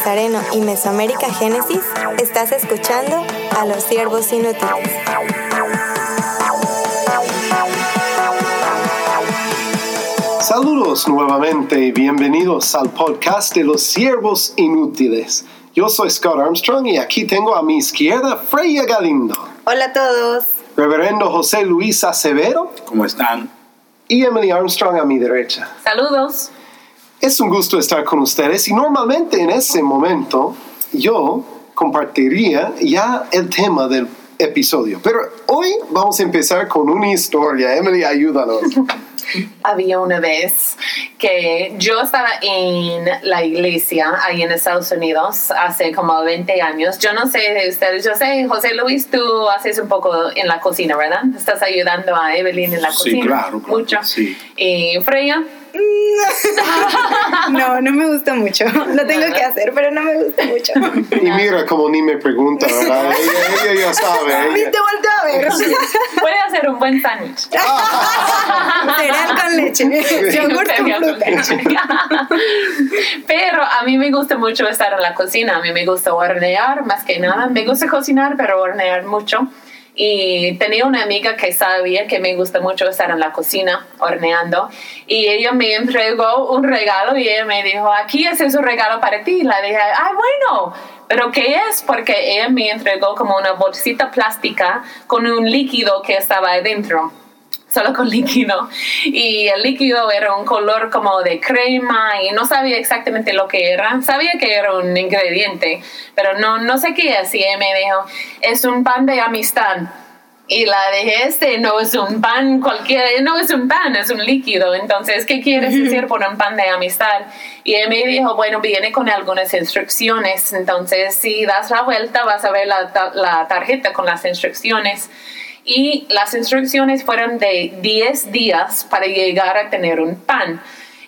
Nazareno y Mesoamérica Génesis, estás escuchando a los siervos inútiles. Saludos nuevamente y bienvenidos al podcast de los siervos inútiles. Yo soy Scott Armstrong y aquí tengo a mi izquierda Freya Galindo. Hola a todos. Reverendo José Luis Acevedo. ¿Cómo están? Y Emily Armstrong a mi derecha. Saludos. Es un gusto estar con ustedes y normalmente en ese momento yo compartiría ya el tema del episodio. Pero hoy vamos a empezar con una historia. Emily, ayúdanos. Había una vez que yo estaba en la iglesia ahí en Estados Unidos hace como 20 años. Yo no sé de ustedes, yo sé, José Luis, tú haces un poco en la cocina, ¿verdad? Estás ayudando a Evelyn en la Sí, cocina. claro, claro, Mucho. sí. Y Freya, No, no me gusta mucho. Lo tengo que hacer, pero no me gusta mucho. Y mira como ni me pregunta, ¿verdad? Ella, ella ya sabe. Ni ella- te volteo a ver. puede hacer un buen sándwich. Cereal con leche. Yogur con fruta. Pero a mí me gusta mucho estar en la cocina, a mí me gusta hornear más que nada, me gusta cocinar, pero hornear mucho. Y tenía una amiga que sabía que me gusta mucho estar en la cocina horneando y ella me entregó un regalo y ella me dijo, aquí ese es un regalo para ti. Y la dije, ah, bueno, pero ¿qué es? Porque ella me entregó como una bolsita plástica con un líquido que estaba adentro solo con líquido. Y el líquido era un color como de crema y no sabía exactamente lo que era. Sabía que era un ingrediente pero no no sé qué es y ella me dijo es un pan de amistad y la dije este no es un pan cualquiera no es un pan es un líquido entonces qué quieres decir por un pan de amistad y ella me dijo bueno viene con algunas instrucciones entonces si das la vuelta vas a ver la, la tarjeta con las instrucciones y las instrucciones fueron de 10 días para llegar a tener un pan.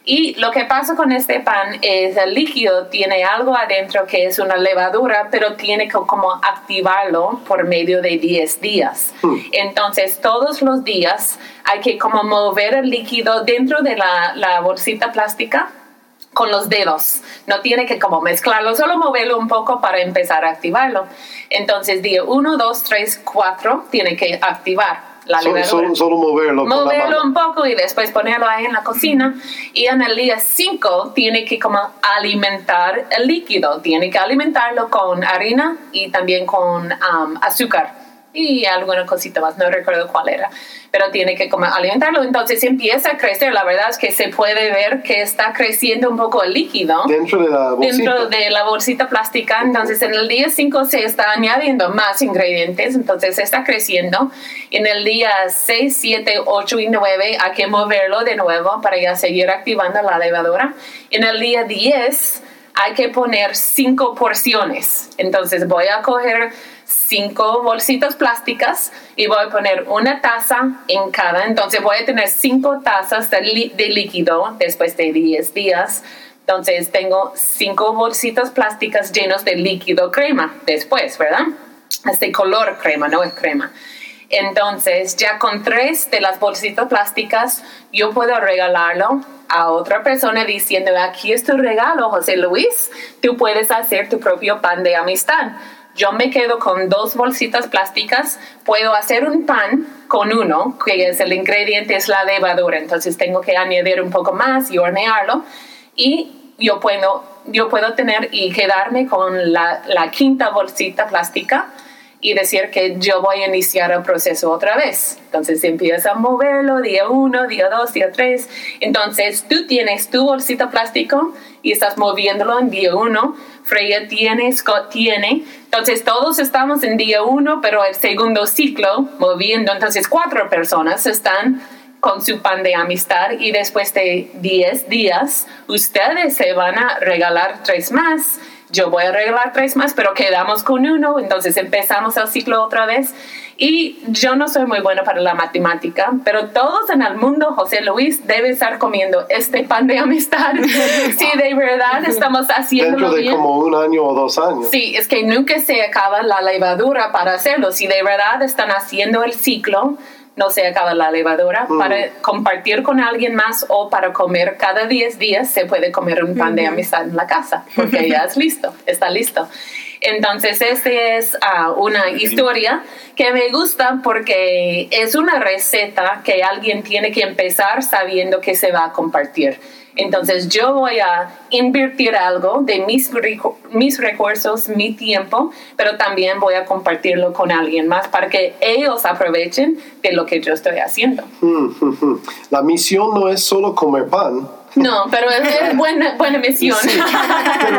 Y lo que pasa con este pan es el líquido tiene algo adentro que es una levadura, pero tiene que como activarlo por medio de 10 días. Entonces, todos los días hay que como mover el líquido dentro de la, la bolsita plástica con los dedos. No tiene que como mezclarlo, solo moverlo un poco para empezar a activarlo. Entonces, día 1, 2, 3, 4 tiene que activar la Solo, levadura. solo- solo moverlo. con la Moverlo mano. un poco y después ponerlo ahí en la cocina. Y en el día 5 tiene que como alimentar el líquido. Tiene que alimentarlo con harina y también con um, azúcar. Y alguna cosita más, no recuerdo cuál era. Pero tiene que como alimentarlo. Entonces empieza a crecer. La verdad es que se puede ver que está creciendo un poco el líquido Dentro de la bolsita. dentro de la bolsita plástica. Entonces, en el día 5 se está añadiendo más ingredientes, entonces está creciendo. En el día 6, 7, 8 y 9 hay que moverlo de nuevo para ya seguir activando la levadura. En el día 10 hay que poner 5 porciones. Entonces, voy a coger cinco bolsitas plásticas y voy a poner una taza en cada. Entonces voy a tener cinco tazas de, de líquido después de 10 días. Entonces tengo cinco bolsitas plásticas llenos de líquido crema después, ¿verdad? Este color crema, no es crema. Entonces, ya con tres de las bolsitas plásticas, yo puedo regalarlo a otra persona diciendo, aquí es tu regalo, José Luis, tú puedes hacer tu propio pan de amistad. Yo me quedo con dos bolsitas plásticas, puedo hacer un pan con uno, que es el ingrediente, es la levadura, entonces tengo que añadir un poco más y hornearlo, y yo puedo, yo puedo tener y quedarme con la, la quinta bolsita plástica y decir que yo voy a iniciar el proceso otra vez. Entonces empieza a moverlo día uno, día dos, día tres. Entonces tú tienes tu bolsita plástico y estás moviéndolo en día uno. Freya tiene, Scott tiene. Entonces todos estamos en día uno, pero el segundo ciclo moviendo. Entonces cuatro personas están con su pan de amistad y después de 10 días ustedes se van a regalar tres más yo voy a regalar tres más, pero quedamos con uno, entonces empezamos el ciclo otra vez. Y yo no soy muy buena para la matemática, pero todos en el mundo, José Luis, debe estar comiendo este pan de amistad. si de verdad estamos haciéndolo Dentro de bien. como un año o dos años. Sí, es que nunca se acaba la levadura para hacerlo. Si de verdad están haciendo el ciclo no se acaba la levadura, para compartir con alguien más o para comer cada 10 días se puede comer un pan de amistad en la casa, porque ya es listo, está listo. Entonces, esta es ah, una historia que me gusta porque es una receta que alguien tiene que empezar sabiendo que se va a compartir. Entonces yo voy a invertir algo de mis, mis recursos, mi tiempo, pero también voy a compartirlo con alguien más para que ellos aprovechen de lo que yo estoy haciendo. La misión no es solo comer pan, no, pero es, buena, buena misión.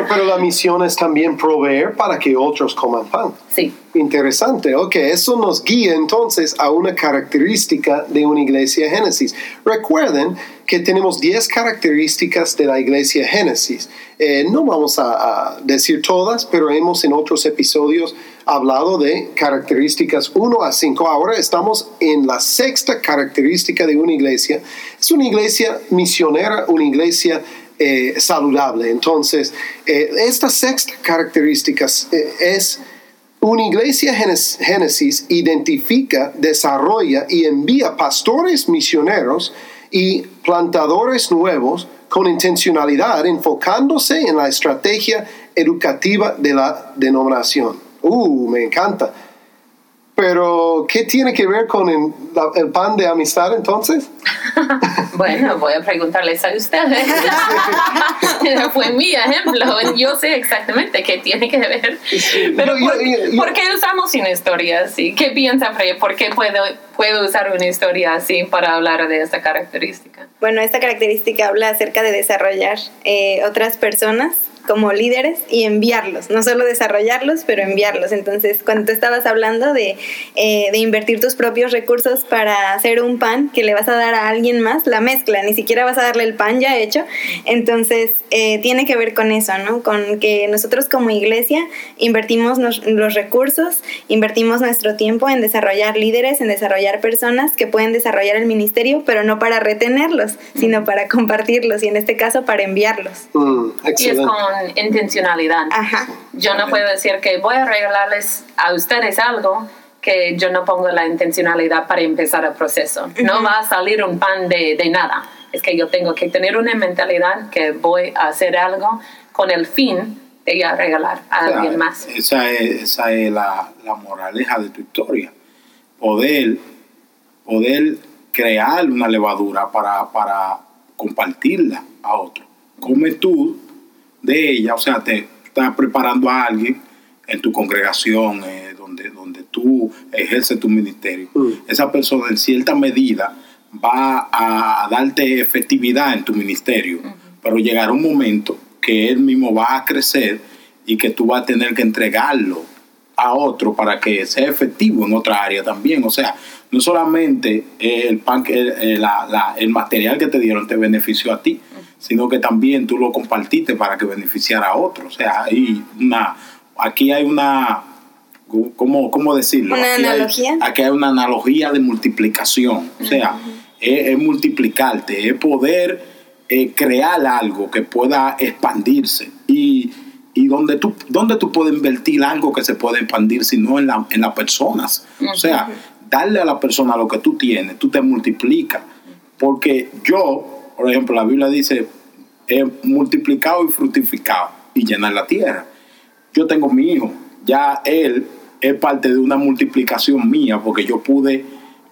pero, la misión es también proveer para que otros coman pan. Sí. Interesante, ok, eso nos guía entonces a una característica de una iglesia Génesis. Recuerden que tenemos 10 características de la iglesia Génesis. Eh, no vamos a, decir todas, pero hemos en otros episodios hablado de características 1 a 5. Ahora estamos en la sexta característica de una iglesia. Es una iglesia misionera, una iglesia eh, saludable. Entonces, eh, esta sexta característica es una iglesia Génesis identifica, desarrolla y envía pastores misioneros y plantadores nuevos con intencionalidad, enfocándose en la estrategia educativa de la denominación. Uh, me encanta. Pero, ¿qué tiene que ver con el, pan de amistad entonces? bueno, voy a preguntarles a ustedes. Fue mi ejemplo. Yo sé exactamente qué tiene que ver. Pero, ¿por, qué usamos una historia así? ¿Qué piensa Freya? ¿Por qué puedo, puedo usar una historia así para hablar de esta característica? Bueno, esta característica habla acerca de desarrollar eh, otras personas como líderes y enviarlos, no solo desarrollarlos, pero enviarlos. Entonces, cuando tú estabas hablando de, eh, de, invertir tus propios recursos para hacer un pan que le vas a dar a alguien más, la mezcla, ni siquiera vas a darle el pan ya hecho, entonces eh, tiene que ver con eso, ¿no? Con que nosotros como iglesia invertimos los recursos, invertimos nuestro tiempo en desarrollar líderes, en desarrollar personas que pueden desarrollar el ministerio, pero no para retenerlos, sino para compartirlos y en este caso para enviarlos. Mm, intencionalidad. Yo no puedo decir que voy a regalarles a ustedes algo que yo no pongo la intencionalidad para empezar el proceso. No va a salir un pan de, de, nada. Es que yo tengo que tener una mentalidad que voy a hacer algo con el fin de ir a regalar a alguien más. Esa es, esa es la, la, moraleja de tu historia. Poder, poder crear una levadura para, para compartirla a otro. Come tú de ella, o sea, te estás preparando a alguien en tu congregación, eh, donde, donde tú ejerces tu ministerio. Mm. Esa persona en cierta medida va a darte efectividad en tu ministerio, pero llegará un momento que él mismo va a crecer y que tú vas a tener que entregarlo a otro para que sea efectivo en otra área también. O sea, no solamente el, pan, el, el material que te dieron te benefició a ti, sino que también tú lo compartiste para que beneficiara a otros. O sea, hay una, aquí hay una, ¿cómo, cómo decirlo? ¿Una aquí analogía? Hay, aquí hay una analogía de multiplicación. O sea, es, multiplicarte, es poder eh, crear algo que pueda expandirse. Y, y donde tú, donde tú puedes invertir algo que se puede expandir, sino en, la, en las personas. O sea, darle a la persona lo que tú tienes, tú te multiplicas. Porque yo, por ejemplo, la Biblia dice, he multiplicado y fructificado y llenar la tierra. Yo tengo mi hijo, ya él es parte de una multiplicación mía porque yo pude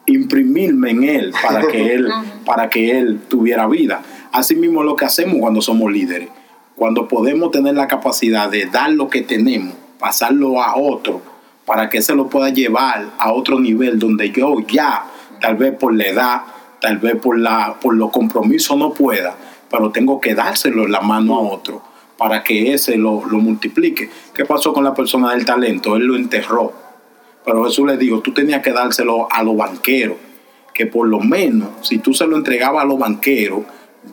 imprimirme en él para que él, para que él tuviera vida. Así mismo lo que hacemos cuando somos líderes, cuando podemos tener la capacidad de dar lo que tenemos, pasarlo a otro, para que se lo pueda llevar a otro nivel donde yo ya, tal vez por la edad, tal vez por, la, por los compromisos no pueda, pero tengo que dárselo en la mano a otro para que ese lo, lo multiplique. ¿Qué pasó con la persona del talento? Él lo enterró. Pero Jesús le dijo, tú tenías que dárselo a los banqueros, que por lo menos si tú se lo entregabas a los banqueros,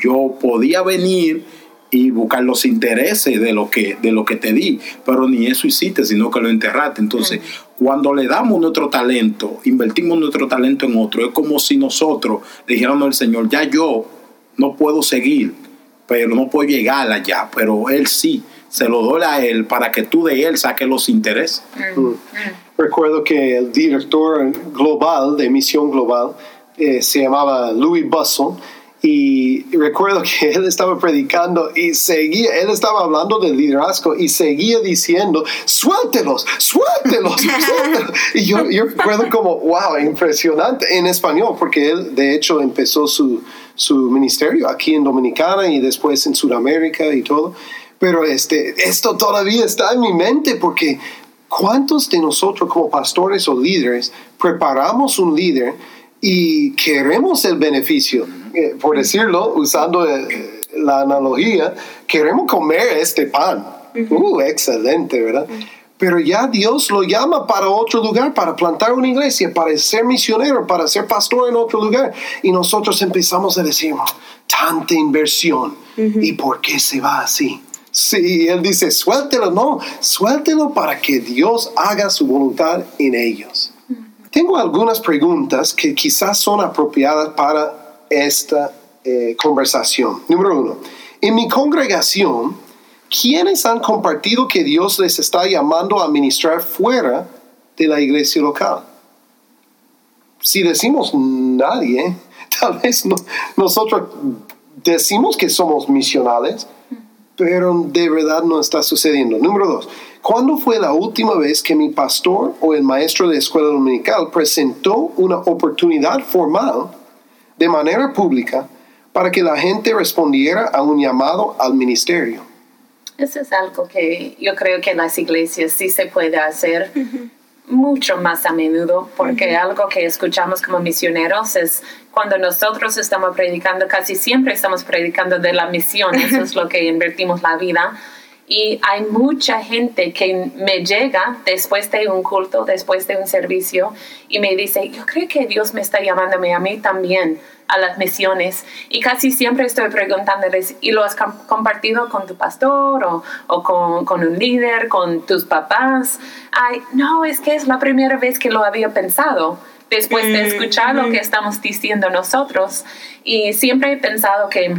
yo podía venir y buscar los intereses de lo que de lo que te di, pero ni eso hiciste, sino que lo enterraste. Entonces, cuando le damos nuestro talento, invertimos nuestro talento en otro, es como si nosotros le dijéramos al Señor, ya yo no puedo seguir, pero no puedo llegar allá, pero Él sí, se lo doy a Él para que tú de Él saques los intereses. Mm. Mm. recuerdo que el director global de Misión Global eh, se llamaba Louis Bustle y recuerdo que él estaba predicando y seguía, él estaba hablando del liderazgo y seguía diciendo, suéltelos, suéltelos, suéltelos. Y yo, yo recuerdo como, wow, impresionante en español, porque él de hecho empezó su, su ministerio aquí en Dominicana y después en Sudamérica y todo. Pero este, esto todavía está en mi mente porque ¿cuántos de nosotros como pastores o líderes preparamos un líder y queremos el beneficio? Eh, por decirlo, usando eh, la analogía, queremos comer este pan. Uh, excelente, ¿verdad? Pero ya Dios lo llama para otro lugar, para plantar una iglesia, para ser misionero, para ser pastor en otro lugar. Y nosotros empezamos a decir, tanta inversión. ¿Y por qué se va así? Sí, él dice, suéltelo, no, suéltelo para que Dios haga su voluntad en ellos. Tengo algunas preguntas que quizás son apropiadas para esta eh, conversación. Número uno, en mi congregación, ¿quiénes han compartido que Dios les está llamando a ministrar fuera de la iglesia local? Si decimos nadie, tal vez nosotros decimos que somos misionales, pero de verdad no está sucediendo. Número dos, ¿cuándo fue la última vez que mi pastor o el maestro de escuela dominical presentó una oportunidad formal de manera pública para que la gente respondiera a un llamado al ministerio. Eso es algo que yo creo que en las iglesias sí se puede hacer mucho más a menudo, porque algo que escuchamos como misioneros es cuando nosotros estamos predicando, casi siempre estamos predicando de la misión, eso es lo que invertimos la vida. Y hay mucha gente que me llega después de un culto, después de un servicio, y me dice, yo creo que Dios me está llamándome a mí también a las misiones. Y casi siempre estoy preguntándoles, ¿y lo has compartido con tu pastor o, o con, con, un líder, con tus papás? Ay, no, es que es la primera vez que lo había pensado después de escuchar lo que estamos diciendo nosotros. Y siempre he pensado que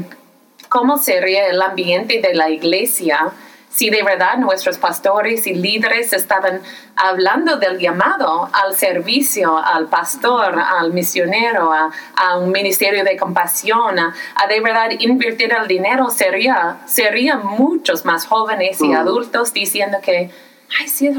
cómo sería el ambiente de la iglesia si de verdad nuestros pastores y líderes estaban hablando del llamado al servicio, al pastor, al misionero, a, un ministerio de compasión, a, de verdad invertir el dinero, sería, serían muchos más jóvenes y mm. adultos diciendo que ay, sí,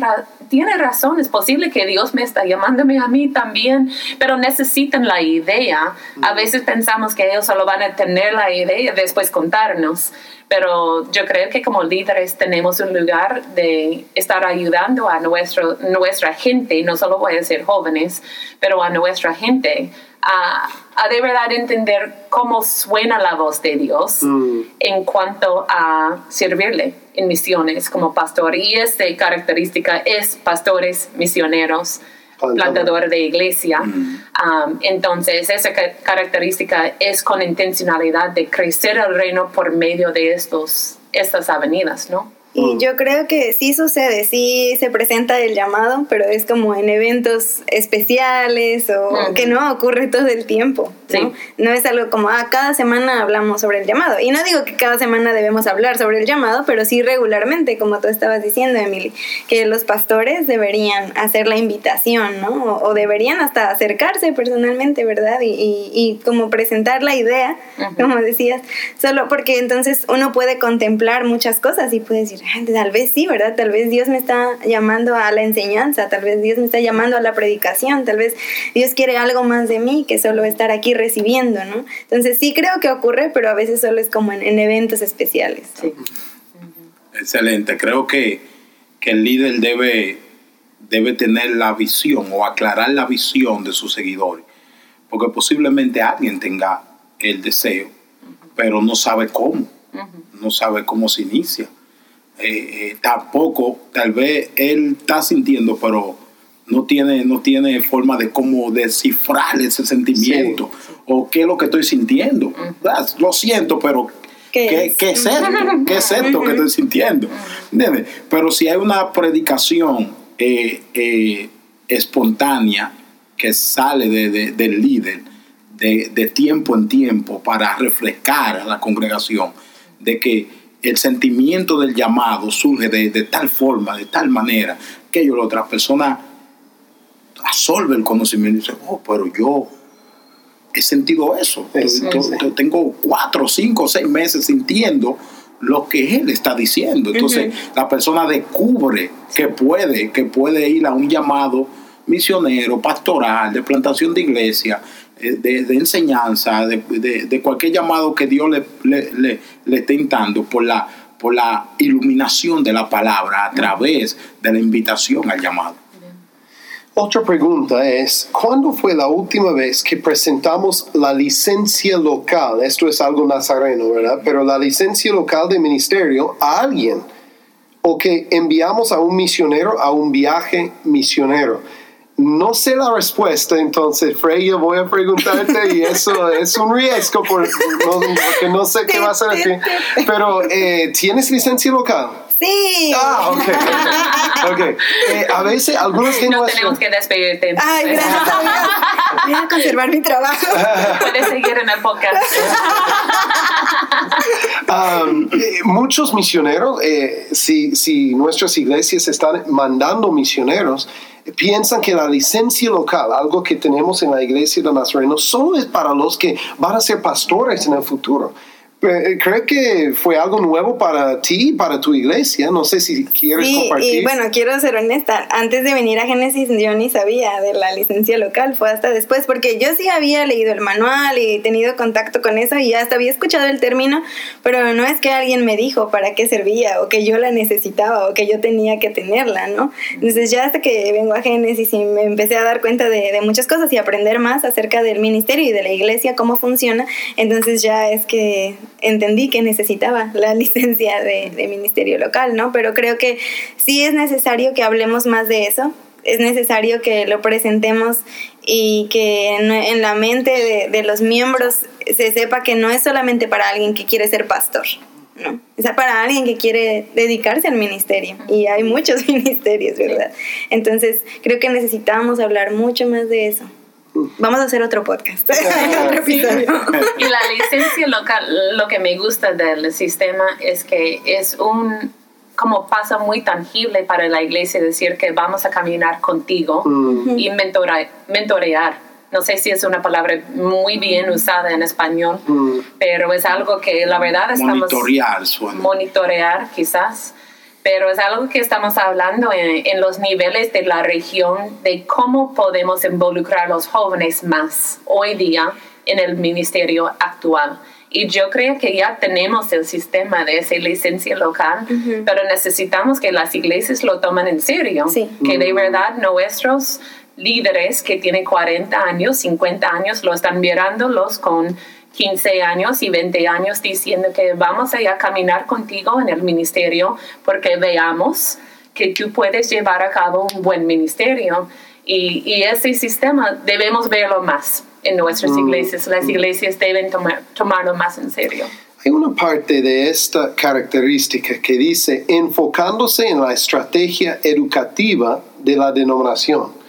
tiene razón, es posible que Dios me está llamándome a mí también, pero necesitan la idea. A veces pensamos que ellos solo van a tener la idea y después contarnos, pero yo creo que como líderes tenemos un lugar de estar ayudando a nuestro, nuestra gente, no solo voy a decir jóvenes, pero a nuestra gente a, a, de verdad entender cómo suena la voz de Dios mm. en cuanto a servirle en misiones como pastor. Y esta característica es pastores misioneros, plantadores de iglesia. Mm. Um, entonces, esa característica es con intencionalidad de crecer el reino por medio de estos, estas avenidas, ¿no? Y yo creo que sí sucede, sí se presenta el llamado, pero es como en eventos especiales o que no ocurre todo el tiempo. ¿no? no es algo como, ah, cada semana hablamos sobre el llamado. Y no digo que cada semana debemos hablar sobre el llamado, pero sí regularmente, como tú estabas diciendo, Emily, que los pastores deberían hacer la invitación, ¿no? O, deberían hasta acercarse personalmente, ¿verdad? Y, y, como presentar la idea, como decías, solo porque entonces uno puede contemplar muchas cosas y puede decir, tal vez sí, ¿verdad? Tal vez Dios me está llamando a la enseñanza, tal vez Dios me está llamando a la predicación, tal vez Dios quiere algo más de mí que solo estar aquí recibiendo, ¿no? Entonces sí creo que ocurre, pero a veces solo es como en, eventos especiales. Excelente, creo que, que el líder debe, debe tener la visión o aclarar la visión de sus seguidores, porque posiblemente alguien tenga el deseo, pero no sabe cómo, no sabe cómo se inicia eh, eh, tampoco, tal vez él está sintiendo, pero no tiene, no tiene forma de cómo descifrar ese sentimiento o qué es lo que estoy sintiendo. Lo siento, pero ¿qué, es? ¿qué, es esto? ¿Qué es esto que estoy sintiendo? Pero si hay una predicación eh, espontánea que sale del líder de, de tiempo en tiempo para refrescar a la congregación, de que el sentimiento del llamado surge de, tal forma, de tal manera, que yo la otra persona absorbe el conocimiento y dice, oh, pero yo he sentido eso. Es- Yo- sí. yo tengo cuatro, cinco, seis meses sintiendo lo que él está diciendo. Entonces, la persona descubre que puede, que puede ir a un llamado misionero, pastoral, de plantación de iglesia, de, de enseñanza, de, de- de cualquier llamado que Dios le, le, le- le esté dando por la, por la iluminación de la palabra a través de la invitación al llamado. Otra pregunta es, ¿cuándo fue la última vez que presentamos la licencia local? Esto es algo nazareno, ¿verdad? Pero la licencia local de ministerio a alguien. O que enviamos a un misionero a un viaje misionero. No sé la respuesta, entonces, Freya, voy a preguntarte y eso es un riesgo por- no- porque no sé qué va a ser aquí. Pero, eh, ¿tienes licencia local? Sí. Ah, ok. Ok. Eh, a veces algunos de No tenemos que despedirte. Ay, gracias. Voy a conservar mi trabajo. Puedes seguir en el podcast. Um, eh, muchos misioneros, eh, si, si nuestras iglesias están mandando misioneros, piensan que la licencia local, algo que tenemos en la iglesia de Nazareno, solo es para los que van a ser pastores en el futuro. Eh, Creo que fue algo nuevo para ti, para tu iglesia. No sé si quieres Sí, compartir. y bueno, quiero ser honesta. Antes de venir a Génesis, yo ni sabía de la licencia local. Fue hasta después, porque yo sí había leído el manual y tenido contacto con eso y hasta había escuchado el término, pero no es que alguien me dijo para qué servía o que yo la necesitaba o que yo tenía que tenerla, ¿no? Entonces, ya hasta que vengo a Génesis y me empecé a dar cuenta de, de muchas cosas y aprender más acerca del ministerio y de la iglesia, cómo funciona, entonces ya es que entendí que necesitaba la licencia de, de ministerio local, ¿no? Pero creo que sí es necesario que hablemos más de eso, es necesario que lo presentemos y que en, en la mente de, de los miembros se sepa que no es solamente para alguien que quiere ser pastor, ¿no? Es para alguien que quiere dedicarse al ministerio y hay muchos ministerios, ¿verdad? Entonces creo que necesitamos hablar mucho más de eso. Vamos a hacer otro podcast, otro episodio. Y la licencia local, lo que me gusta del sistema es que es un como paso muy tangible para la iglesia decir que vamos a caminar contigo y mentora- mentorear. No sé si es una palabra muy bien usada en español, pero es algo que la verdad estamos Monitorear suena. monitorear quizás, pero es algo que estamos hablando en, en los niveles de la región de cómo podemos involucrar a los jóvenes más hoy día en el ministerio actual. Y yo creo que ya tenemos el sistema de esa licencia local, pero necesitamos que las iglesias lo tomen en serio, Sí. que de verdad nuestros líderes que tienen 40 años, 50 años, lo están mirándolos con 15 años y 20 años diciendo que vamos a ir a caminar contigo en el ministerio porque veamos que tú puedes llevar a cabo un buen ministerio. Y, y ese sistema debemos verlo más en nuestras iglesias. Las iglesias deben tomar, tomarlo más en serio. Hay una parte de esta característica que dice enfocándose en la estrategia educativa de la denominación.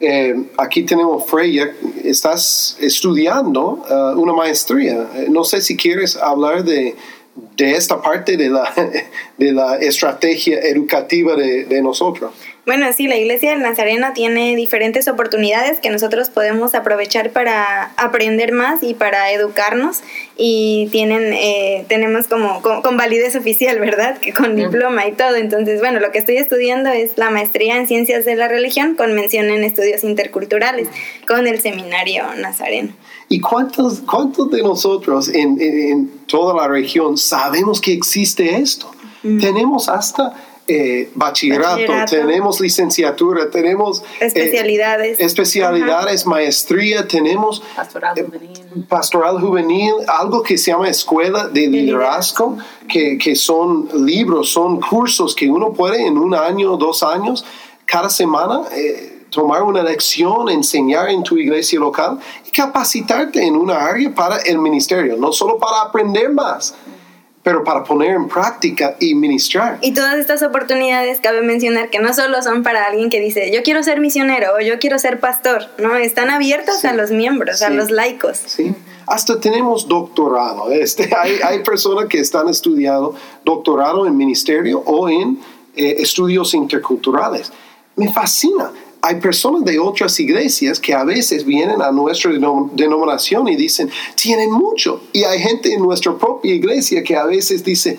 Eh, aquí tenemos Freya, estás estudiando uh, una maestría. Eh, no sé si quieres hablar de, de esta parte de la, de la estrategia educativa de nosotros. Bueno, sí, la Iglesia del Nazareno tiene diferentes oportunidades que nosotros podemos aprovechar para aprender más y para educarnos y tienen, eh, tenemos como con, con validez oficial, ¿verdad? Que con diploma y todo. Entonces, bueno, lo que estoy estudiando es la maestría en Ciencias de la Religión con mención en estudios interculturales con el Seminario Nazareno. ¿Y cuántos, cuántos de nosotros en, en- en toda la región sabemos que existe esto? Tenemos hasta eh, bachillerato, Bachillerato. tenemos licenciatura, tenemos eh, Especialidades. especialidades, maestría, tenemos Pastoral eh, juvenil. pastoral juvenil, algo que se llama escuela de liderazgo, que, que son libros, son cursos que uno puede en un año, dos años, cada semana. eh, tomar una lección, enseñar en tu iglesia local y capacitarte en una área para el ministerio, no solo para aprender más, pero para poner en práctica y ministrar. Y todas estas oportunidades cabe mencionar que no solo son para alguien que dice yo quiero ser misionero o yo quiero ser pastor, no, están abiertas Sí. a los miembros, a Sí. los laicos. ¿sí? Hasta tenemos doctorado. Este, hay, hay personas que están estudiando doctorado en ministerio o en eh, estudios interculturales. Me fascina. Hay personas de otras iglesias que a veces vienen a nuestra denom- denominación y dicen, tienen mucho. Y hay gente en nuestra propia iglesia que a veces dice,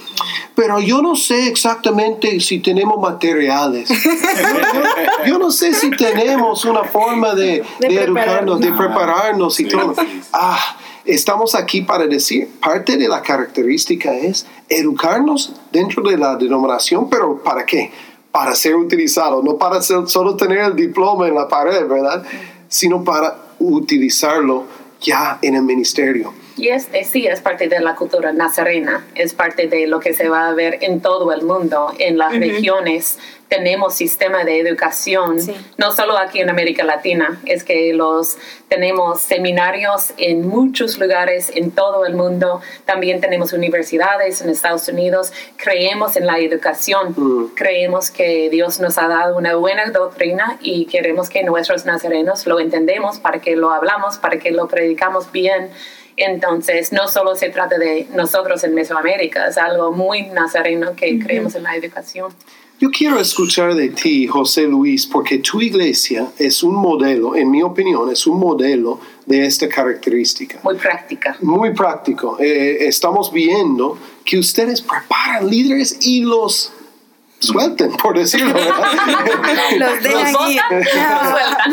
pero yo no sé exactamente si tenemos materiales. yo, yo no sé si tenemos una forma de, De de educarnos, de prepararnos. y Sí, todo. Ah, estamos aquí para decir, parte de la característica es educarnos dentro de la denominación, pero ¿para qué? Para ser utilizado, no para solo tener el diploma en la pared, ¿verdad? Sino para utilizarlo ya en el ministerio. Y este sí es parte de la cultura nazarena, es parte de lo que se va a ver en todo el mundo, en las regiones. Tenemos sistema de educación, Sí. no solo aquí en América Latina, es que los tenemos seminarios en muchos lugares en todo el mundo. También tenemos universidades en Estados Unidos. Creemos en la educación, creemos que Dios nos ha dado una buena doctrina y queremos que nuestros nazarenos lo entendemos para que lo hablamos, para que lo predicamos bien. Entonces, no solo se trata de nosotros en Mesoamérica, es algo muy nazareno que creemos en la educación. Yo quiero escuchar de ti, José Luis, porque tu iglesia es un modelo, en mi opinión, es un modelo de esta característica. Muy práctica. Muy práctico. Eh, estamos viendo que ustedes preparan líderes y los suelten, por decirlo. ¿verdad? Los dejan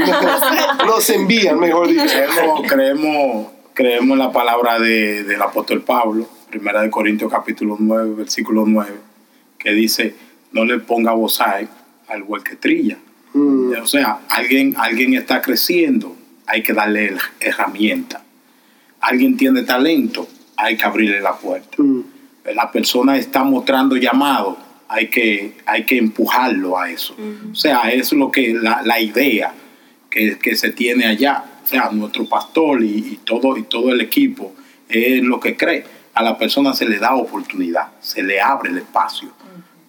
Los los envían, mejor dicho. creemos, creemos, creemos en la palabra de- del apóstol Pablo, primera de Corintios capítulo 9, versículo 9, que dice, no le ponga bozal al que trilla. Mm, O sea, alguien, alguien está creciendo, hay que darle la herramienta. Alguien tiene talento, hay que abrirle la puerta. mm, La persona está mostrando llamado, hay que, hay que empujarlo a eso. O sea, es lo que la, la idea que, que se tiene allá. O sea, nuestro pastor y, todo, y todo el equipo es lo que cree. A la persona se le da oportunidad, se le abre el espacio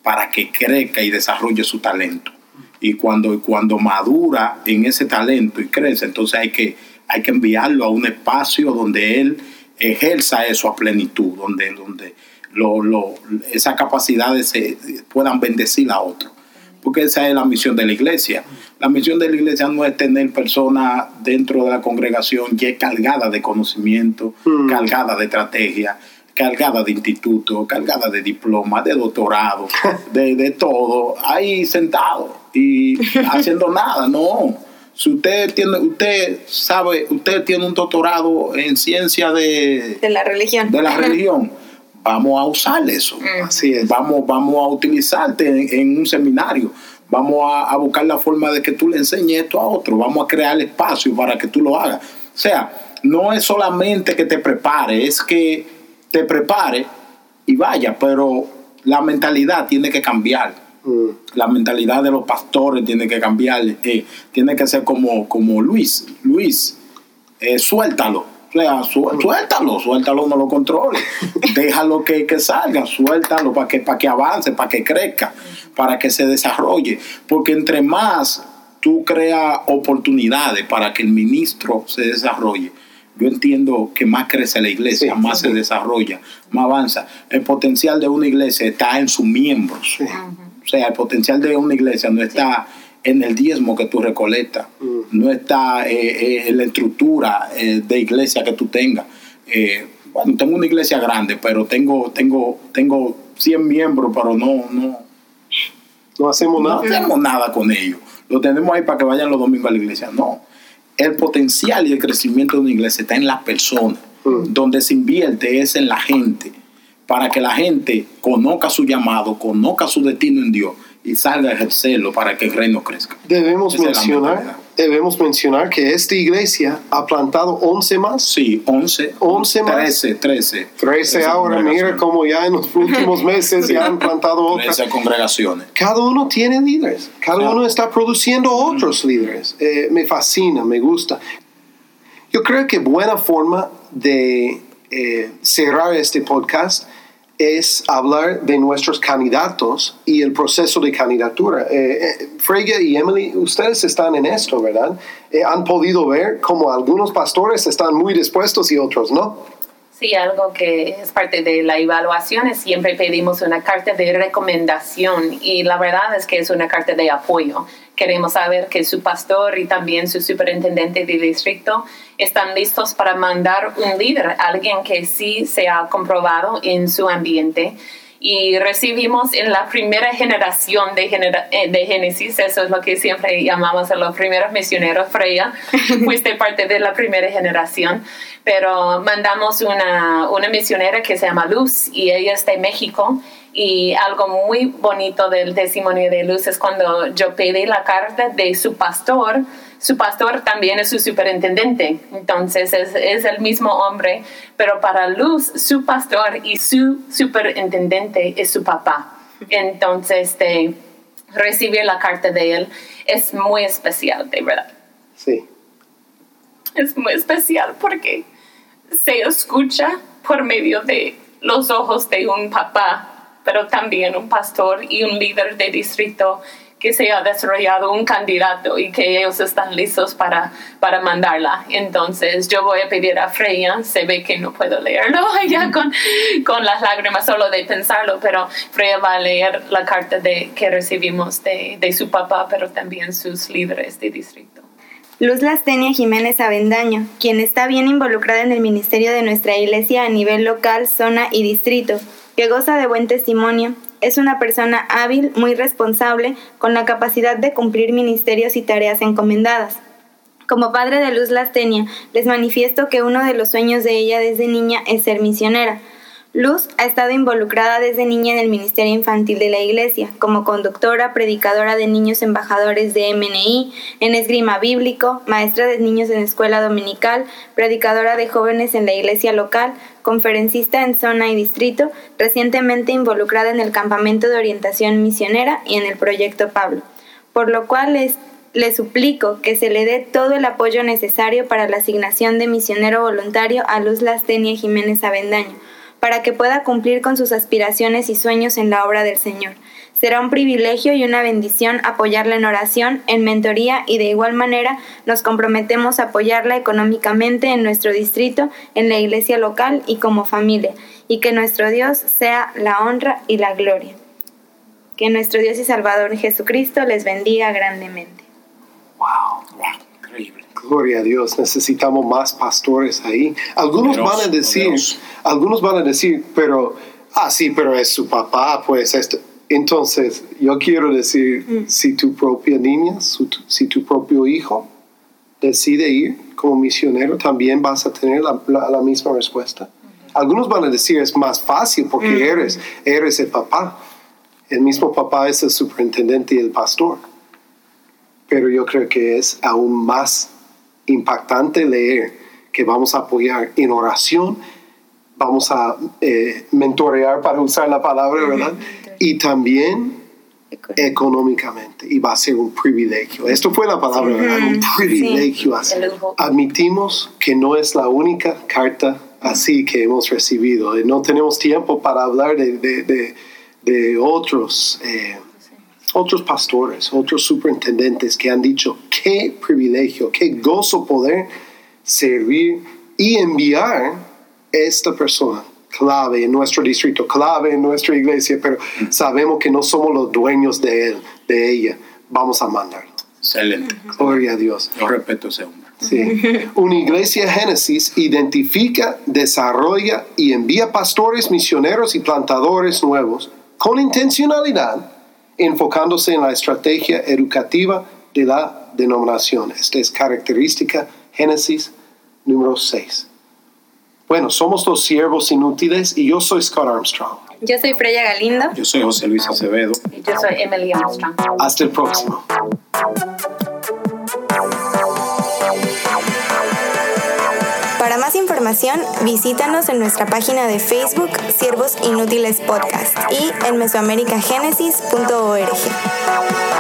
para que crezca y desarrolle su talento. Y cuando, cuando madura en ese talento y crece, entonces hay que, hay que enviarlo a un espacio donde él ejerza eso a plenitud, donde, donde lo- esas capacidades se puedan bendecir a otros. Porque esa es la misión de la iglesia. La misión de la iglesia no es tener personas dentro de la congregación ya cargadas de conocimiento, Mm. cargadas de estrategia, cargadas de instituto, cargadas de diploma, de doctorado, de, de todo, ahí sentado y haciendo nada. No. Si usted tiene, usted sabe, usted tiene un doctorado en ciencia de, De la religión. de la religión, vamos a usar eso. Así es. Vamos, vamos a utilizarte en, en un seminario. Vamos a, a buscar la forma de que tú le enseñes esto a otro. Vamos a crear espacio para que tú lo hagas. O sea, no es solamente que te prepare, es que te prepare y vaya, pero la mentalidad tiene que cambiar. mm. La mentalidad de los pastores tiene que cambiar. eh, tiene que ser como, como Luis. Luis, eh, suéltalo. O sea, su- suéltalo, suéltalo, no lo controle. Déjalo que, que salga, suéltalo para que, para que avance, para que crezca, para que se desarrolle. Porque entre más tú creas oportunidades para que el ministro se desarrolle, yo entiendo que más crece la iglesia, Sí, más sí. se desarrolla, más avanza. El potencial de una iglesia está en sus miembros. Sí. O sea, el potencial de una iglesia no está en el diezmo que tú recolectas, Mm. no está eh, eh, en la estructura eh, de iglesia que tú tengas. Eh, bueno, tengo una iglesia grande, pero tengo, tengo, tengo 100 miembros, pero no, no, No hacemos no nada. hacemos nada con ellos. Lo tenemos ahí para que vayan los domingos a la iglesia. No. El potencial y el crecimiento de una iglesia está en las personas. Mm. Donde se invierte es en la gente. Para que la gente conozca su llamado, conozca su destino en Dios y salga a ejercerlo para que el reino crezca. Debemos Esa mencionar, debemos mencionar que esta iglesia ha plantado 11 más. Sí, 11, 11 más. 13, 13. 13 ahora, mira como ya en los últimos meses ya han plantado otras. 13 congregaciones. Cada uno tiene líderes, cada Claro. uno está produciendo otros líderes. Eh, me fascina, me gusta. Yo creo que buena forma de eh, cerrar este podcast es hablar de nuestros candidatos y el proceso de candidatura. Eh, eh, Freya y Emily, ustedes están en esto, ¿verdad? Eh, han podido ver cómo algunos pastores están muy dispuestos y otros no. Sí, algo que es parte de la evaluación es siempre pedimos una carta de recomendación y la verdad es que es una carta de apoyo. Queremos saber que su pastor y también su superintendente de distrito están listos para mandar un líder, alguien que sí se ha comprobado en su ambiente. Y recibimos en la primera generación de, eh, de Génesis, eso es lo que siempre llamamos a los primeros misioneros, Freya, fuiste parte de la primera generación, pero mandamos una, una misionera que se llama Luz y ella es de México y algo muy bonito del testimonio de Luz es cuando yo pedí la carta de su pastor, su pastor también es su superintendente, entonces es, es, el mismo hombre, pero para Luz, su pastor y su superintendente es su papá. Entonces, de recibir la carta de él es muy especial, de verdad. Sí. Es muy especial porque se escucha por medio de los ojos de un papá, pero también un pastor y un líder de distrito que se ha desarrollado un candidato y que ellos están listos para, para mandarla. Entonces yo voy a pedir a Freya, se ve que no puedo leerlo ya con, con las lágrimas solo de pensarlo, pero Freya va a leer la carta de, que recibimos de, de su papá, pero también sus líderes de distrito. Luz Lastenia Jiménez Avendaño, quien está bien involucrada en el ministerio de nuestra iglesia a nivel local, zona y distrito, que goza de buen testimonio, es una persona hábil, muy responsable, con la capacidad de cumplir ministerios y tareas encomendadas. Como padre de Luz Lastenia, les manifiesto que uno de los sueños de ella desde niña es ser misionera. Luz ha estado involucrada desde niña en el Ministerio Infantil de la Iglesia, como conductora, predicadora de niños embajadores de MNI, en esgrima bíblico, maestra de niños en escuela dominical, predicadora de jóvenes en la iglesia local, conferencista en zona y distrito, recientemente involucrada en el campamento de orientación misionera y en el proyecto Pablo, por lo cual les, le suplico que se le dé todo el apoyo necesario para la asignación de misionero voluntario a Luz Lastenia Jiménez Avendaño, para que pueda cumplir con sus aspiraciones y sueños en la obra del Señor. Será un privilegio y una bendición apoyarla en oración, en mentoría y de igual manera nos comprometemos a apoyarla económicamente en nuestro distrito, en la iglesia local y como familia, y que nuestro Dios sea la honra y la gloria. Que nuestro Dios y Salvador Jesucristo les bendiga grandemente. Wow. Gloria a Dios, necesitamos más pastores ahí. Algunos van a decir, algunos van a decir, pero, ah, sí, pero es su papá, pues esto. Entonces, yo quiero decir, mm. si tu propia niña, si tu propio hijo decide ir como misionero, también vas a tener la, misma respuesta. Algunos van a decir, es más fácil porque mm. eres, eres el papá. El mismo papá es el superintendente y el pastor. Pero yo creo que es aún más impactante leer que vamos a apoyar en oración, vamos a eh, mentorear para usar la palabra, ¿verdad? Y también económicamente y va a ser un privilegio. Esto fue la palabra, ¿verdad? Un privilegio. Admitimos que no es la única carta así que hemos recibido. No tenemos tiempo para hablar de, de, de, otros. Eh, otros pastores, otros superintendentes que han dicho, qué privilegio, qué gozo poder servir y enviar esta persona clave en nuestro distrito, clave en nuestra iglesia, pero sabemos que no somos los dueños de él, de ella. Vamos a mandarlo. Excelente. Gloria a Dios. Yo respeto ese hombre. Sí. Una iglesia Génesis identifica, desarrolla y envía pastores, misioneros y plantadores nuevos con intencionalidad enfocándose en la estrategia educativa de la denominación. Esta es característica Génesis número 6. Bueno, somos los siervos inútiles y yo soy Scott Armstrong. Yo soy Freya Galindo. Yo soy José Luis Acevedo. Y yo soy Emily Armstrong. Hasta el próximo. Visítanos en nuestra página de Facebook Siervos Inútiles Podcast y en mesoamericagenesis.org.